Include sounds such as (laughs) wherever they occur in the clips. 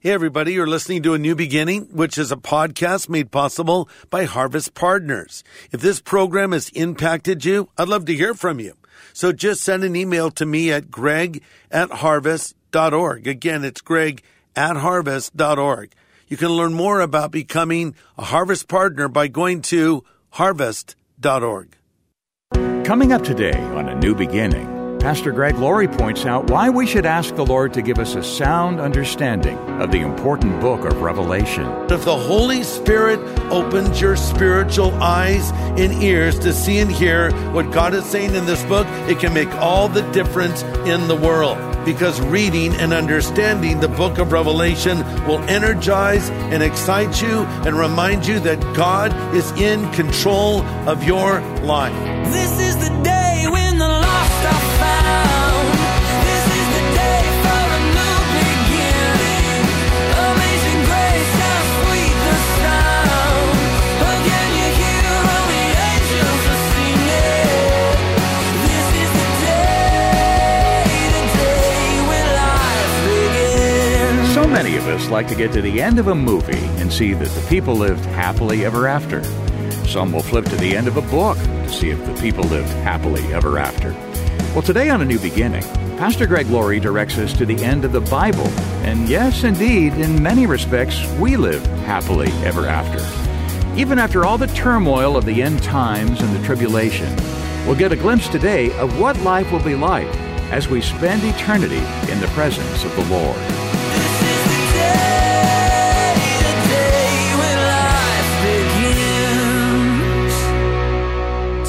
Hey, everybody, you're listening to A New Beginning, which is a podcast made possible by Harvest Partners. If this program has impacted you, I'd love to hear from you. So just send an email to me at greg at harvest.org. Again, it's greg at harvest.org. You can learn more about becoming a Harvest Partner by going to harvest.org. Coming up today on A New Beginning. Pastor Greg Laurie points out why we should ask the Lord to give us a sound understanding of the important book of Revelation. If the Holy Spirit opens your spiritual eyes and ears to see and hear what God is saying in this book, it can make all the difference in the world. Because reading and understanding the book of Revelation will energize and excite you and remind you that God is in control of your life. This is the day Like to get to the end of a movie and see that the people lived happily ever after. Some will flip to the end of a book to see if the people lived happily ever after. Well, today on A New Beginning, Pastor Greg Laurie directs us to the end of the Bible. And yes, indeed, in many respects, we live happily ever after. Even after all the turmoil of the end times and the tribulation, we'll get a glimpse today of what life will be like as we spend eternity in the presence of the Lord.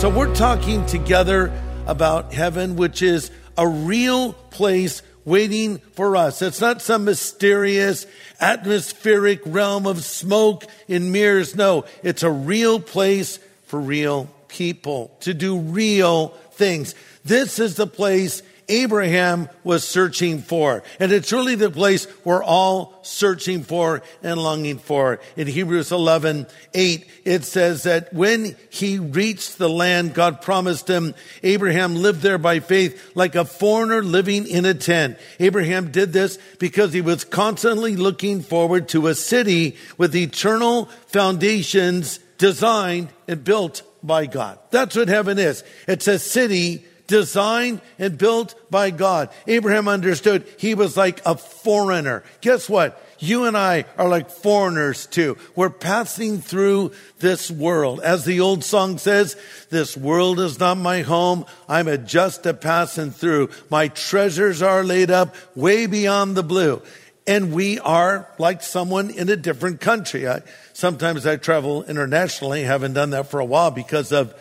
We're talking together about heaven, which is a real place waiting for us. It's not some mysterious atmospheric realm of smoke and mirrors. No, it's a real place for real people to do real things. This is the place Abraham was searching for. And it's really the place we're all searching for and longing for. In Hebrews 11, 8, it says that when he reached the land God promised him, Abraham lived there by faith like a foreigner living in a tent. Abraham did this because he was constantly looking forward to a city with eternal foundations designed and built by God. That's what heaven is. It's a city designed and built by God. Abraham understood he was like a foreigner. Guess what? You and I are like foreigners too. We're passing through this world. As the old song says, this world is not my home. I'm a just a passing through. My treasures are laid up way beyond the blue. And we are like someone in a different country. I, sometimes I travel internationally. Haven't done that for a while because of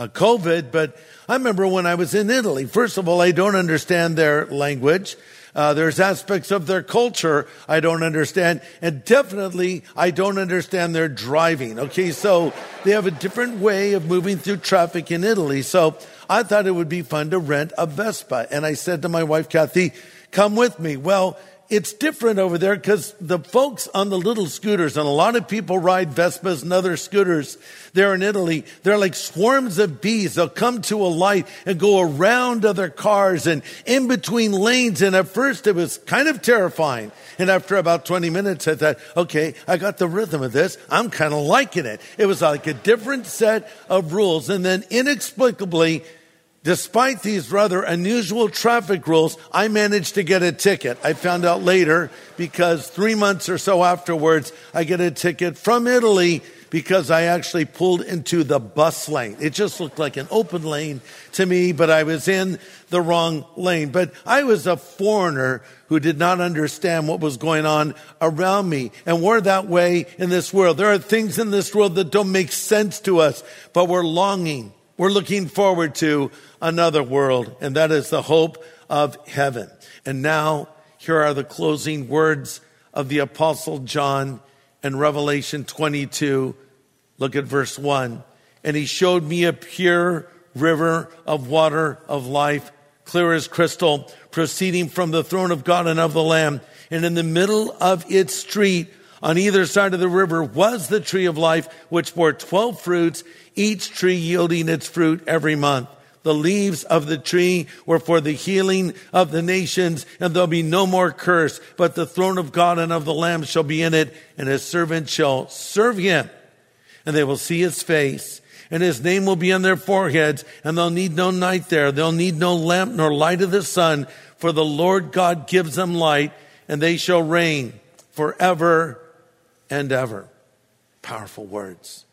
uh, COVID, but I remember when I was in Italy. First of all, I don't understand their language. Uh, there's aspects of their culture I don't understand, and definitely I don't understand their driving. Okay, so they have a different way of moving through traffic in Italy. So I thought it would be fun to rent a Vespa, and I said to my wife Kathy, "Come with me." Well, it's different over there because the folks on the little scooters, and a lot of people ride Vespas and other scooters there in Italy, they're like swarms of bees. They'll come to a light and go around other cars and in between lanes. And at first it was kind of terrifying. And after about 20 minutes, I thought, okay, I got the rhythm of this. I'm kind of liking it. It was like a different set of rules. And then inexplicably, Despite these rather unusual traffic rules, I managed to get a ticket. I found out later because three months or so afterwards, I get a ticket from Italy because I actually pulled into the bus lane. It just looked like an open lane to me, but I was in the wrong lane. But I was a foreigner who did not understand what was going on around me. And we're that way in this world. There are things in this world that don't make sense to us, but we're longing. We're looking forward to another world, and that is the hope of heaven. And now, here are the closing words of the Apostle John in Revelation 22. Look at verse 1. And he showed me a pure river of water of life, clear as crystal, proceeding from the throne of God and of the Lamb. And in the middle of its street, on either side of the river was the tree of life, which bore 12 fruits, each tree yielding its fruit every month. The leaves of the tree were for the healing of the nations, and there'll be no more curse, but the throne of God and of the Lamb shall be in it, and his servants shall serve him, and they will see his face, and his name will be on their foreheads, and they'll need no night there. They'll need no lamp nor light of the sun, for the Lord God gives them light, and they shall reign forever and ever. Powerful words.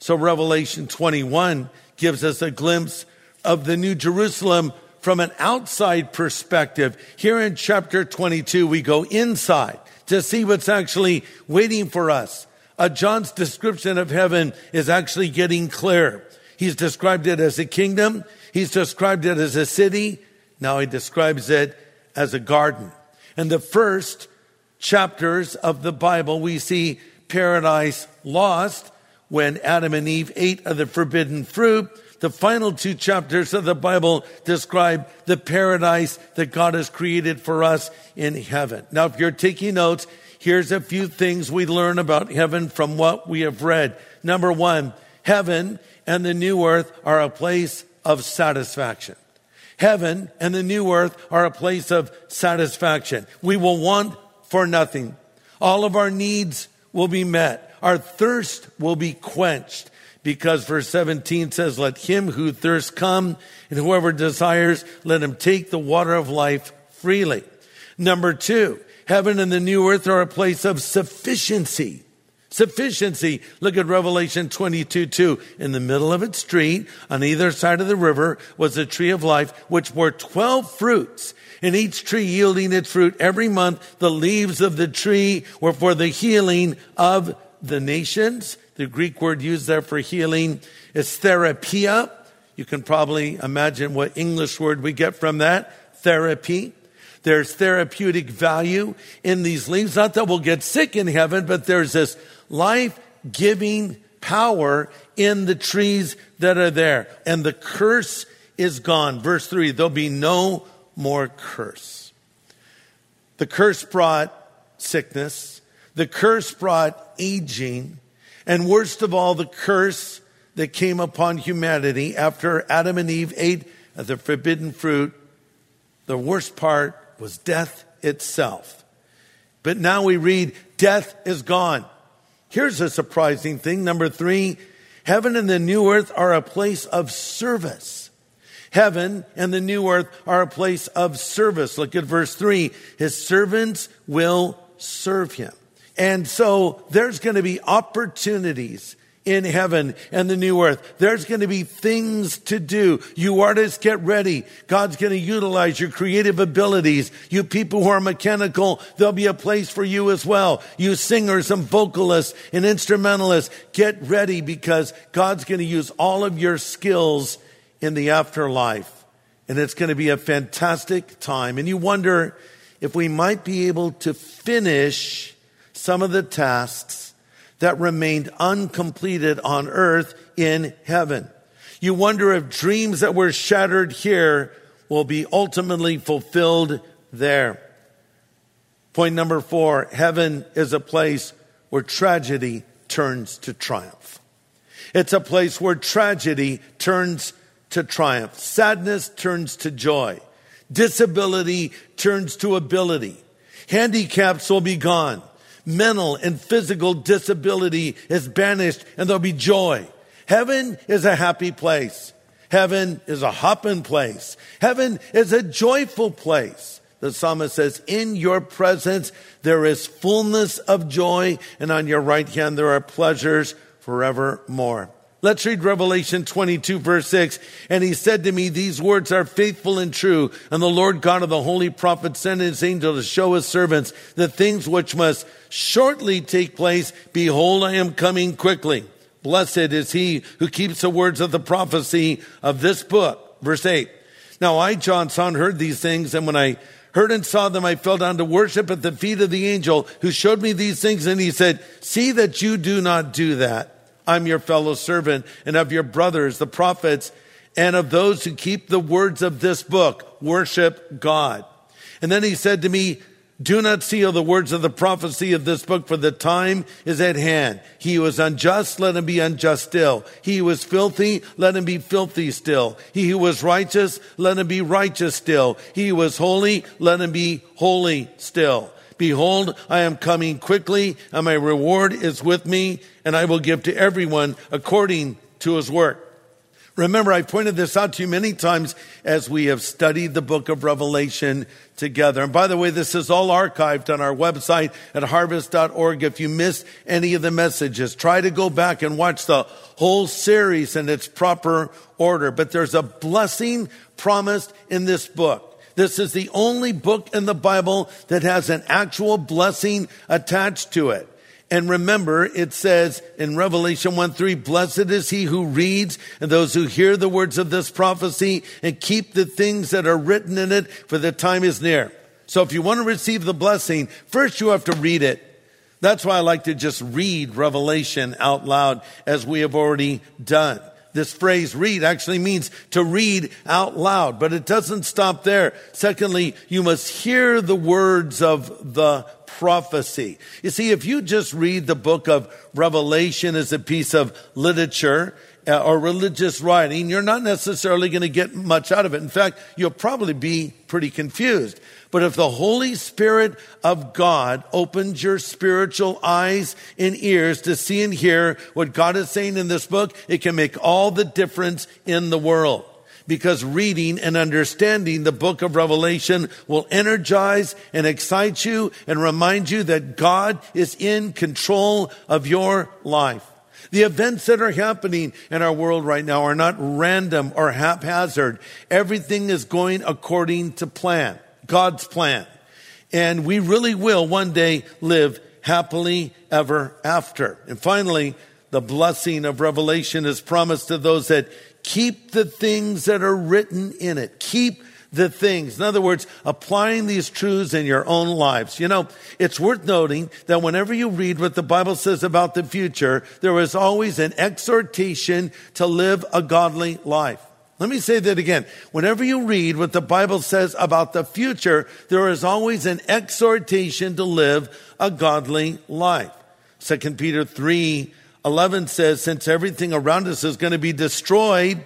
So Revelation 21 gives us a glimpse of the New Jerusalem from an outside perspective. Here in chapter 22, we go inside to see what's actually waiting for us. Uh, John's description of heaven is actually getting clear. He's described it as a kingdom. He's described it as a city. Now he describes it as a garden. And the first chapters of the Bible, we see paradise lost when Adam and Eve ate of the forbidden fruit. The final two chapters of the Bible describe the paradise that God has created for us in heaven. Now, if you're taking notes, here's a few things we learn about heaven from what we have read. Number one, heaven and the new earth are a place of satisfaction. Heaven and the new earth are a place of satisfaction. We will want for nothing. All of our needs will be met. Our thirst will be quenched because verse 17 says, let him who thirsts come and whoever desires, let him take the water of life freely. Number two, heaven and the new earth are a place of sufficiency. Sufficiency. Look at Revelation 22, 2. In the middle of its street, on either side of the river, was a tree of life, which bore 12 fruits, and each tree yielding its fruit every month. The leaves of the tree were for the healing of the nations. The Greek word used there for healing is therapia. You can probably imagine what English word we get from that. Therapy. There's therapeutic value in these leaves. Not that we'll get sick in heaven, but there's this life giving power in the trees that are there. And the curse is gone. Verse three, there'll be no more curse. The curse brought sickness. The curse brought aging. And worst of all, the curse that came upon humanity after Adam and Eve ate of the forbidden fruit. The worst part was death itself. But now we read, death is gone. Here's a surprising thing. Number three, heaven and the new earth are a place of service. Heaven and the new earth are a place of service. Look at verse three. His servants will serve him. And so there's going to be opportunities in heaven and the new earth. There's going to be things to do. You artists get ready. God's going to utilize your creative abilities. You people who are mechanical, there'll be a place for you as well. You singers and vocalists and instrumentalists, get ready because God's going to use all of your skills in the afterlife. And it's going to be a fantastic time. And you wonder if we might be able to finish some of the tasks that remained uncompleted on earth in heaven. You wonder if dreams that were shattered here will be ultimately fulfilled there. Point number four, heaven is a place where tragedy turns to triumph. It's a place where tragedy turns to triumph. Sadness turns to joy. Disability turns to ability. Handicaps will be gone mental and physical disability is banished and there'll be joy. Heaven is a happy place. Heaven is a hopping place. Heaven is a joyful place. The psalmist says, in your presence there is fullness of joy and on your right hand there are pleasures forevermore. Let's read Revelation 22 verse 6. And he said to me, these words are faithful and true. And the Lord God of the holy prophet sent his angel to show his servants the things which must shortly take place. Behold, I am coming quickly. Blessed is he who keeps the words of the prophecy of this book. Verse 8. Now I, John, saw and heard these things. And when I heard and saw them, I fell down to worship at the feet of the angel who showed me these things. And he said, see that you do not do that. I'm your fellow servant and of your brothers, the prophets, and of those who keep the words of this book. Worship God. And then he said to me, Do not seal the words of the prophecy of this book, for the time is at hand. He who is unjust, let him be unjust still. He who is filthy, let him be filthy still. He who is righteous, let him be righteous still. He is holy, let him be holy still. Behold, I am coming quickly, and my reward is with me, and I will give to everyone according to his work. Remember, I've pointed this out to you many times as we have studied the book of Revelation together. And by the way, this is all archived on our website at harvest.org. If you missed any of the messages, try to go back and watch the whole series in its proper order. But there's a blessing promised in this book. This is the only book in the Bible that has an actual blessing attached to it. And remember, it says in Revelation 1 3, blessed is he who reads and those who hear the words of this prophecy and keep the things that are written in it, for the time is near. So if you want to receive the blessing, first you have to read it. That's why I like to just read Revelation out loud as we have already done. This phrase read actually means to read out loud, but it doesn't stop there. Secondly, you must hear the words of the prophecy. You see, if you just read the book of Revelation as a piece of literature, uh, or religious writing, you're not necessarily going to get much out of it. In fact, you'll probably be pretty confused. But if the Holy Spirit of God opens your spiritual eyes and ears to see and hear what God is saying in this book, it can make all the difference in the world because reading and understanding the book of Revelation will energize and excite you and remind you that God is in control of your life. The events that are happening in our world right now are not random or haphazard. Everything is going according to plan, God's plan. And we really will one day live happily ever after. And finally, the blessing of Revelation is promised to those that Keep the things that are written in it. Keep the things. In other words, applying these truths in your own lives. You know, it's worth noting that whenever you read what the Bible says about the future, there is always an exhortation to live a godly life. Let me say that again. Whenever you read what the Bible says about the future, there is always an exhortation to live a godly life. 2 Peter 3 11 says, since everything around us is going to be destroyed,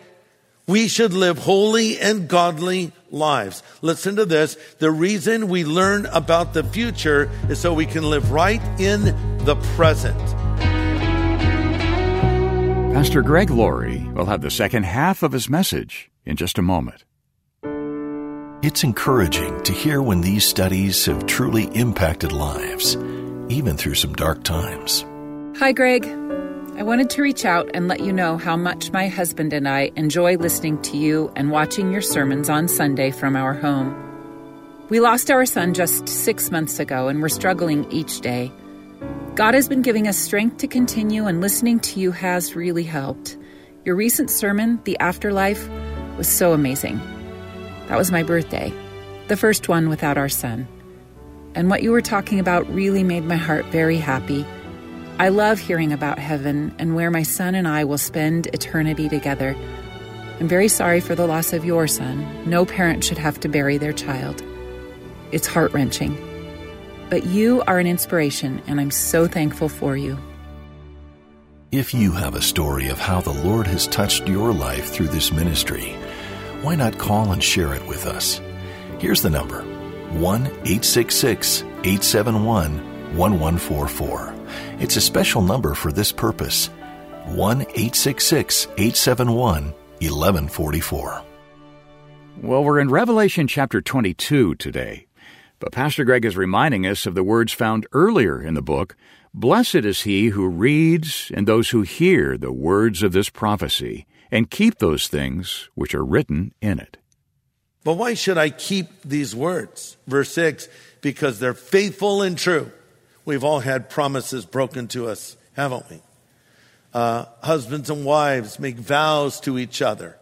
we should live holy and godly lives. Listen to this. The reason we learn about the future is so we can live right in the present. Pastor Greg Laurie will have the second half of his message in just a moment. It's encouraging to hear when these studies have truly impacted lives, even through some dark times. Hi, Greg. I wanted to reach out and let you know how much my husband and I enjoy listening to you and watching your sermons on Sunday from our home. We lost our son just six months ago and we're struggling each day. God has been giving us strength to continue, and listening to you has really helped. Your recent sermon, The Afterlife, was so amazing. That was my birthday, the first one without our son. And what you were talking about really made my heart very happy. I love hearing about heaven and where my son and I will spend eternity together. I'm very sorry for the loss of your son. No parent should have to bury their child. It's heart wrenching. But you are an inspiration, and I'm so thankful for you. If you have a story of how the Lord has touched your life through this ministry, why not call and share it with us? Here's the number 1 866 871 1144. It's a special number for this purpose 1 866 871 1144. Well, we're in Revelation chapter 22 today. But Pastor Greg is reminding us of the words found earlier in the book Blessed is he who reads and those who hear the words of this prophecy and keep those things which are written in it. But why should I keep these words? Verse 6 because they're faithful and true. We've all had promises broken to us, haven't we? Uh, husbands and wives make vows to each other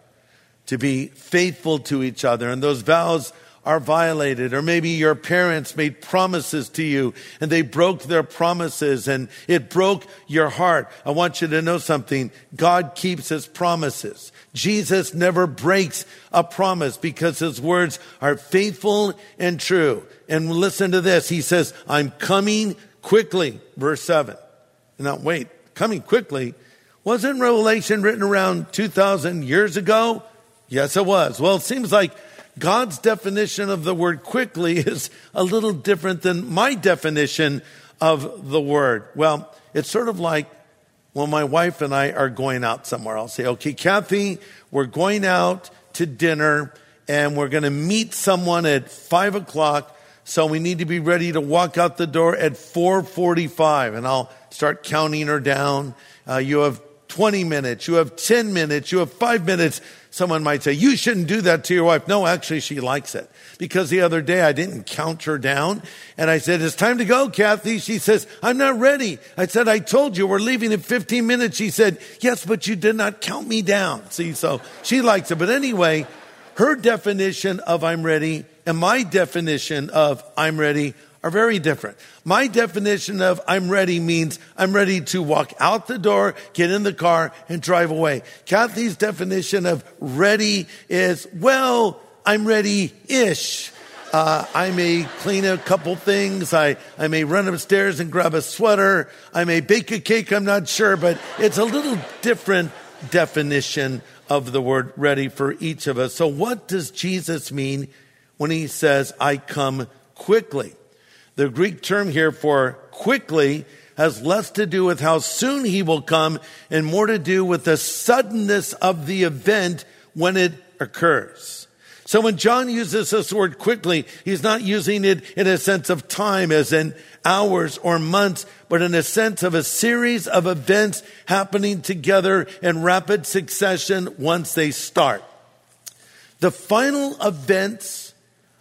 to be faithful to each other, and those vows are violated. Or maybe your parents made promises to you and they broke their promises and it broke your heart. I want you to know something. God keeps his promises. Jesus never breaks a promise because his words are faithful and true. And listen to this. He says, I'm coming quickly. Verse seven. Now wait, coming quickly. Wasn't Revelation written around 2000 years ago? Yes, it was. Well, it seems like God's definition of the word quickly (laughs) is a little different than my definition of the word. Well, it's sort of like when my wife and I are going out somewhere. I'll say, okay, Kathy, we're going out to dinner and we're going to meet someone at five o'clock. So we need to be ready to walk out the door at 445 and I'll start counting her down. Uh, you have 20 minutes. You have 10 minutes. You have five minutes. Someone might say, you shouldn't do that to your wife. No, actually, she likes it. Because the other day I didn't count her down. And I said, it's time to go, Kathy. She says, I'm not ready. I said, I told you we're leaving in 15 minutes. She said, yes, but you did not count me down. See, so she likes it. But anyway, her definition of I'm ready and my definition of I'm ready are very different. My definition of I'm ready means I'm ready to walk out the door, get in the car, and drive away. Kathy's definition of ready is, well, I'm ready-ish. Uh, I may clean a couple things. I, I may run upstairs and grab a sweater. I may bake a cake. I'm not sure, but it's a little different definition of the word ready for each of us. So what does Jesus mean when he says, I come quickly? The Greek term here for quickly has less to do with how soon he will come and more to do with the suddenness of the event when it occurs. So when John uses this word quickly, he's not using it in a sense of time as in hours or months, but in a sense of a series of events happening together in rapid succession once they start. The final events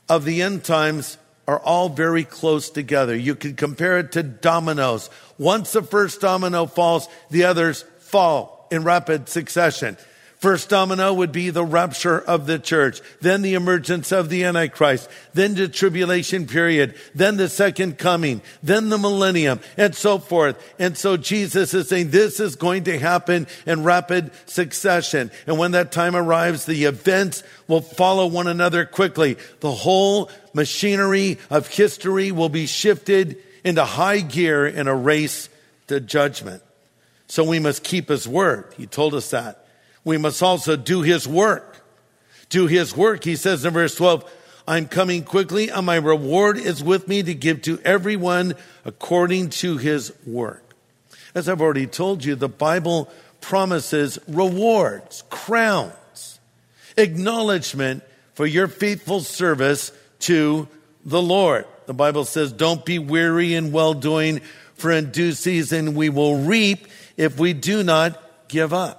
of the end times are all very close together. You can compare it to dominoes. Once the first domino falls, the others fall in rapid succession. First domino would be the rapture of the church, then the emergence of the Antichrist, then the tribulation period, then the second coming, then the millennium, and so forth. And so Jesus is saying this is going to happen in rapid succession. And when that time arrives, the events will follow one another quickly. The whole machinery of history will be shifted into high gear in a race to judgment. So we must keep his word. He told us that we must also do his work. Do his work. He says in verse 12, I'm coming quickly and my reward is with me to give to everyone according to his work. As I've already told you, the Bible promises rewards, crowns, acknowledgement for your faithful service to the Lord. The Bible says, don't be weary in well doing, for in due season we will reap if we do not give up.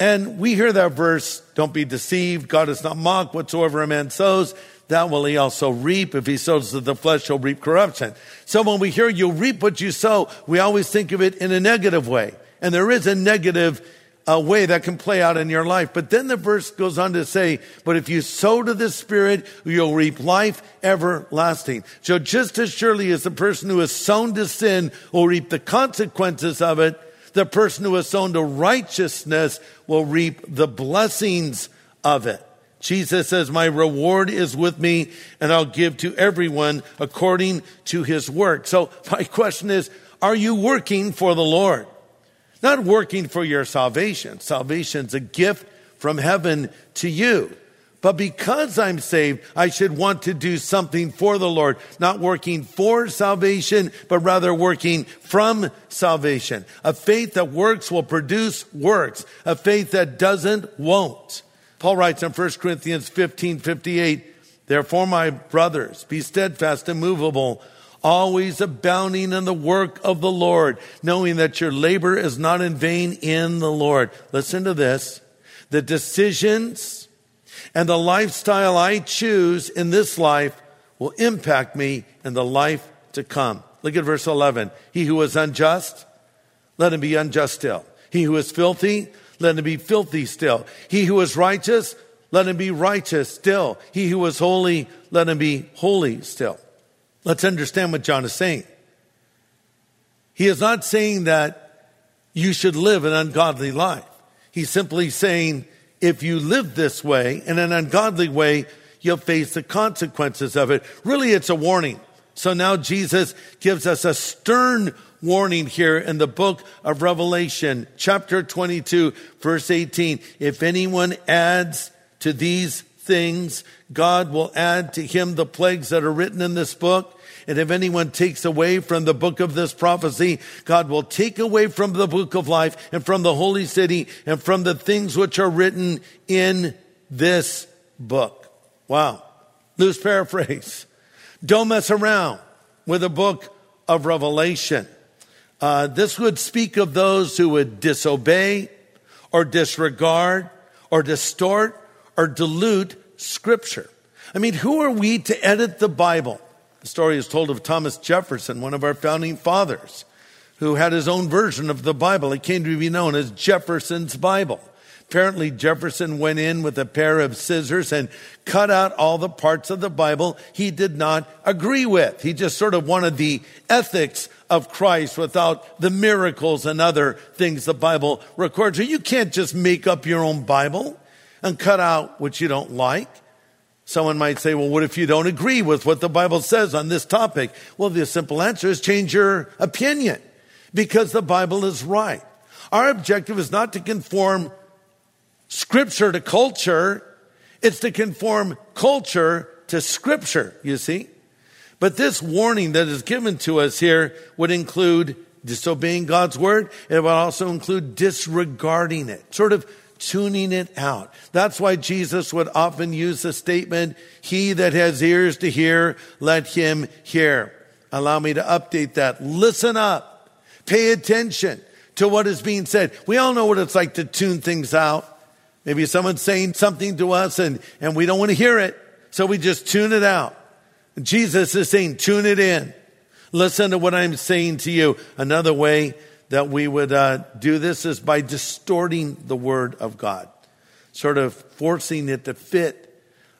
And we hear that verse, don't be deceived. God is not mocked. Whatsoever a man sows, that will he also reap. If he sows to the flesh, he'll reap corruption. So when we hear you reap what you sow, we always think of it in a negative way. And there is a negative uh, way that can play out in your life. But then the verse goes on to say, but if you sow to the Spirit, you'll reap life everlasting. So just as surely as the person who has sown to sin will reap the consequences of it, the person who has sown to righteousness will reap the blessings of it. Jesus says, My reward is with me, and I'll give to everyone according to his work. So, my (laughs) question is Are you working for the Lord? Not working for your salvation. Salvation's a gift from heaven to you. But because I'm saved, I should want to do something for the Lord, not working for salvation, but rather working from salvation. A faith that works will produce works. A faith that doesn't won't. Paul writes in 1 Corinthians 15, 58, Therefore, my brothers, be steadfast, immovable, always abounding in the work of the Lord, knowing that your labor is not in vain in the Lord. Listen to this. The decisions and the lifestyle I choose in this life will impact me in the life to come. Look at verse 11. He who is unjust, let him be unjust still. He who is filthy, let him be filthy still. He who is righteous, let him be righteous still. He who is holy, let him be holy still. Let's understand what John is saying. He is not saying that you should live an ungodly life. He's simply saying if you live this way in an ungodly way, you'll face the consequences of it. Really, it's a warning. So now Jesus gives us a stern warning here in the book of Revelation, chapter 22, verse 18. If anyone adds to these things, God will add to him the plagues that are written in this book. And if anyone takes away from the book of this prophecy, God will take away from the book of life and from the holy city and from the things which are written in this book. Wow. Loose paraphrase. Don't mess around with the book of Revelation. Uh, this would speak of those who would disobey or disregard or distort or dilute scripture. I mean, who are we to edit the Bible? The story is told of Thomas Jefferson, one of our founding fathers, who had his own version of the Bible. It came to be known as Jefferson's Bible. Apparently, Jefferson went in with a pair of scissors and cut out all the parts of the Bible he did not agree with. He just sort of wanted the ethics of Christ without the miracles and other things the Bible records. You can't just make up your own Bible and cut out what you don't like. Someone might say, well, what if you don't agree with what the Bible says on this topic? Well, the simple answer is change your opinion because the Bible is right. Our objective is not to conform scripture to culture. It's to conform culture to scripture, you see. But this warning that is given to us here would include disobeying God's word. It would also include disregarding it, sort of tuning it out. That's why Jesus would often use the statement, he that has ears to hear, let him hear. Allow me to update that. Listen up. Pay attention to what is being said. We all know what it's like to tune things out. Maybe someone's saying something to us and, and we don't want to hear it. So we just tune it out. Jesus is saying, tune it in. Listen to what I'm saying to you. Another way that we would uh, do this is by distorting the word of God, sort of forcing it to fit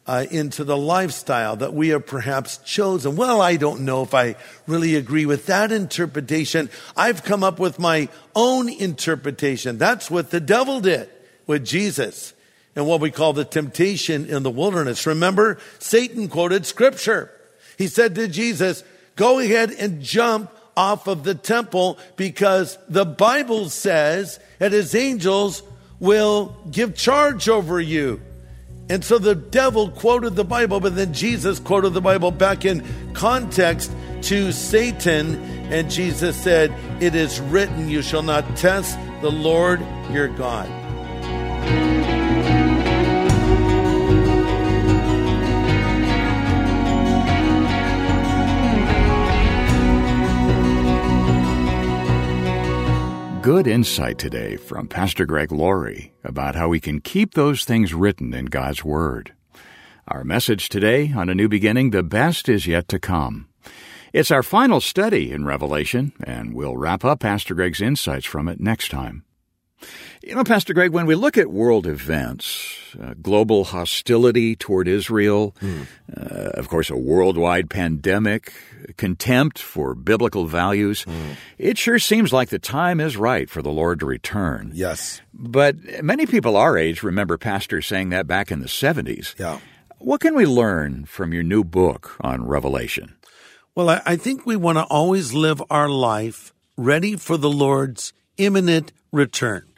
uh, into the lifestyle that we have perhaps chosen. Well, I don't know if I really agree with that interpretation. I've come up with my own interpretation. That's what the devil did with Jesus and what we call the temptation in the wilderness. Remember, Satan quoted scripture. He said to Jesus, go ahead and jump off of the temple because the Bible says that his angels will give charge over you. And so the devil quoted the Bible, but then Jesus quoted the Bible back in context to Satan. And Jesus said, It is written, You shall not test the Lord your God. Good insight today from Pastor Greg Laurie about how we can keep those things written in God's Word. Our message today on A New Beginning The Best Is Yet to Come. It's our final study in Revelation, and we'll wrap up Pastor Greg's insights from it next time. You know, Pastor Greg, when we look at world events, uh, global hostility toward Israel, mm. uh, of course, a worldwide pandemic, contempt for biblical values, mm. it sure seems like the time is right for the Lord to return. Yes. But many people our age remember pastors saying that back in the 70s. Yeah. What can we learn from your new book on Revelation? Well, I, I think we want to always live our life ready for the Lord's imminent return.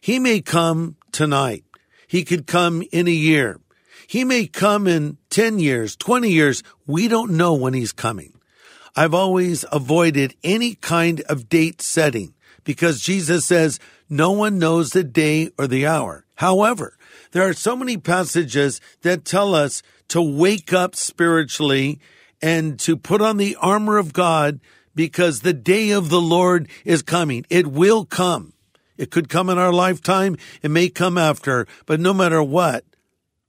He may come tonight. He could come in a year. He may come in 10 years, 20 years. We don't know when he's coming. I've always avoided any kind of date setting because Jesus says no one knows the day or the hour. However, there are so many passages that tell us to wake up spiritually and to put on the armor of God because the day of the Lord is coming. It will come. It could come in our lifetime. It may come after, but no matter what,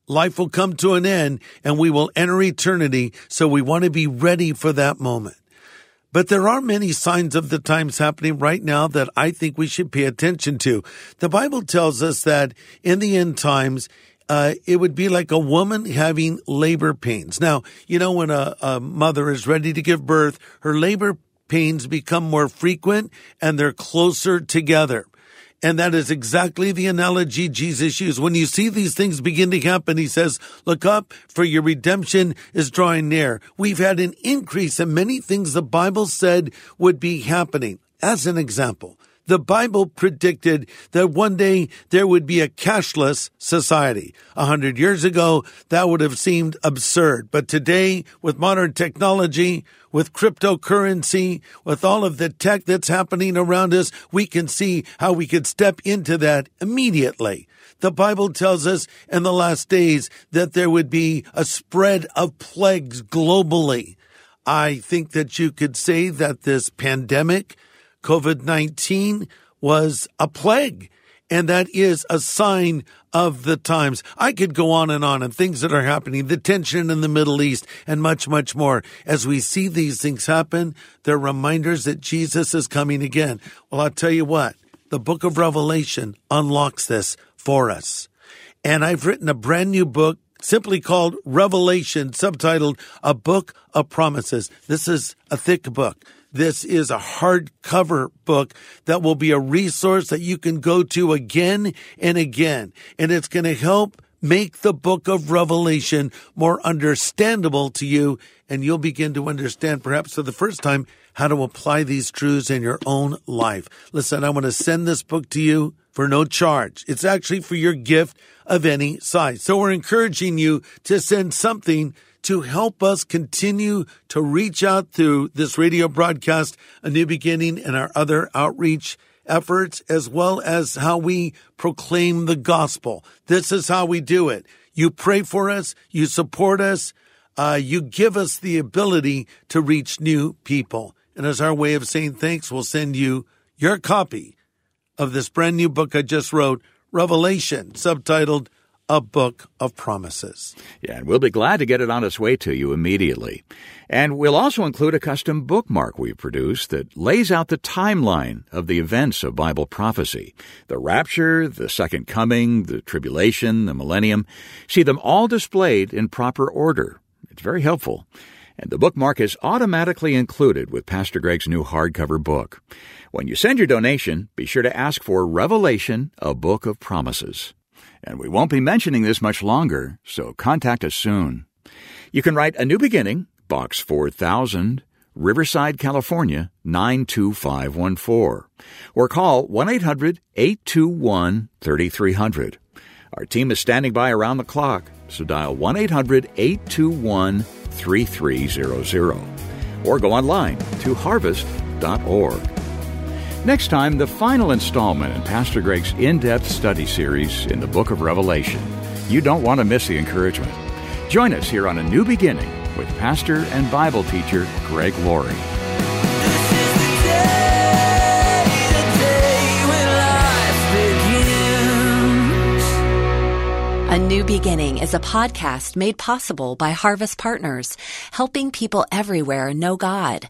life will come to an end and we will enter eternity. So we want to be ready for that moment. But there are many signs of the times happening right now that I think we should pay attention to. The Bible tells us that in the end times, uh, it would be like a woman having labor pains. Now, you know, when a, a mother is ready to give birth, her labor pains become more frequent and they're closer together. And that is exactly the analogy Jesus used. When you see these things begin to happen, he says, look up for your redemption is drawing near. We've had an increase in many things the Bible said would be happening. As an example, the Bible predicted that one day there would be a cashless society. A hundred years ago, that would have seemed absurd. But today, with modern technology, with cryptocurrency, with all of the tech that's happening around us, we can see how we could step into that immediately. The Bible tells us in the last days that there would be a spread of plagues globally. I think that you could say that this pandemic COVID 19 was a plague. And that is a sign of the times. I could go on and on and things that are happening, the tension in the Middle East and much, much more. As we see these things happen, they're reminders that Jesus is coming again. Well, I'll tell you what, the book of Revelation unlocks this for us. And I've written a brand new book simply called Revelation, subtitled A Book of Promises. This is a thick book. This is a hardcover book that will be a resource that you can go to again and again. And it's going to help make the book of Revelation more understandable to you. And you'll begin to understand, perhaps for the first time, how to apply these truths in your own life. Listen, I want to send this book to you for no charge. It's actually for your gift of any size. So we're encouraging you to send something to help us continue to reach out through this radio broadcast, A New Beginning, and our other outreach efforts, as well as how we proclaim the gospel. This is how we do it. You pray for us, you support us, uh, you give us the ability to reach new people. And as our way of saying thanks, we'll send you your copy of this brand new book I just wrote, Revelation, subtitled a book of promises. Yeah, and we'll be glad to get it on its way to you immediately. And we'll also include a custom bookmark we've produced that lays out the timeline of the events of Bible prophecy the rapture, the second coming, the tribulation, the millennium. See them all displayed in proper order. It's very helpful. And the bookmark is automatically included with Pastor Greg's new hardcover book. When you send your donation, be sure to ask for Revelation, a Book of Promises and we won't be mentioning this much longer, so contact us soon. You can write A New Beginning, Box 4000, Riverside, California 92514, or call 1 800 821 3300. Our team is standing by around the clock, so dial 1 800 821 3300 or go online to harvest.org. Next time, the final installment in Pastor Greg's in depth study series in the book of Revelation. You don't want to miss the encouragement. Join us here on A New Beginning with pastor and Bible teacher Greg Laurie. This is the day, the day when life begins. A New Beginning is a podcast made possible by Harvest Partners, helping people everywhere know God.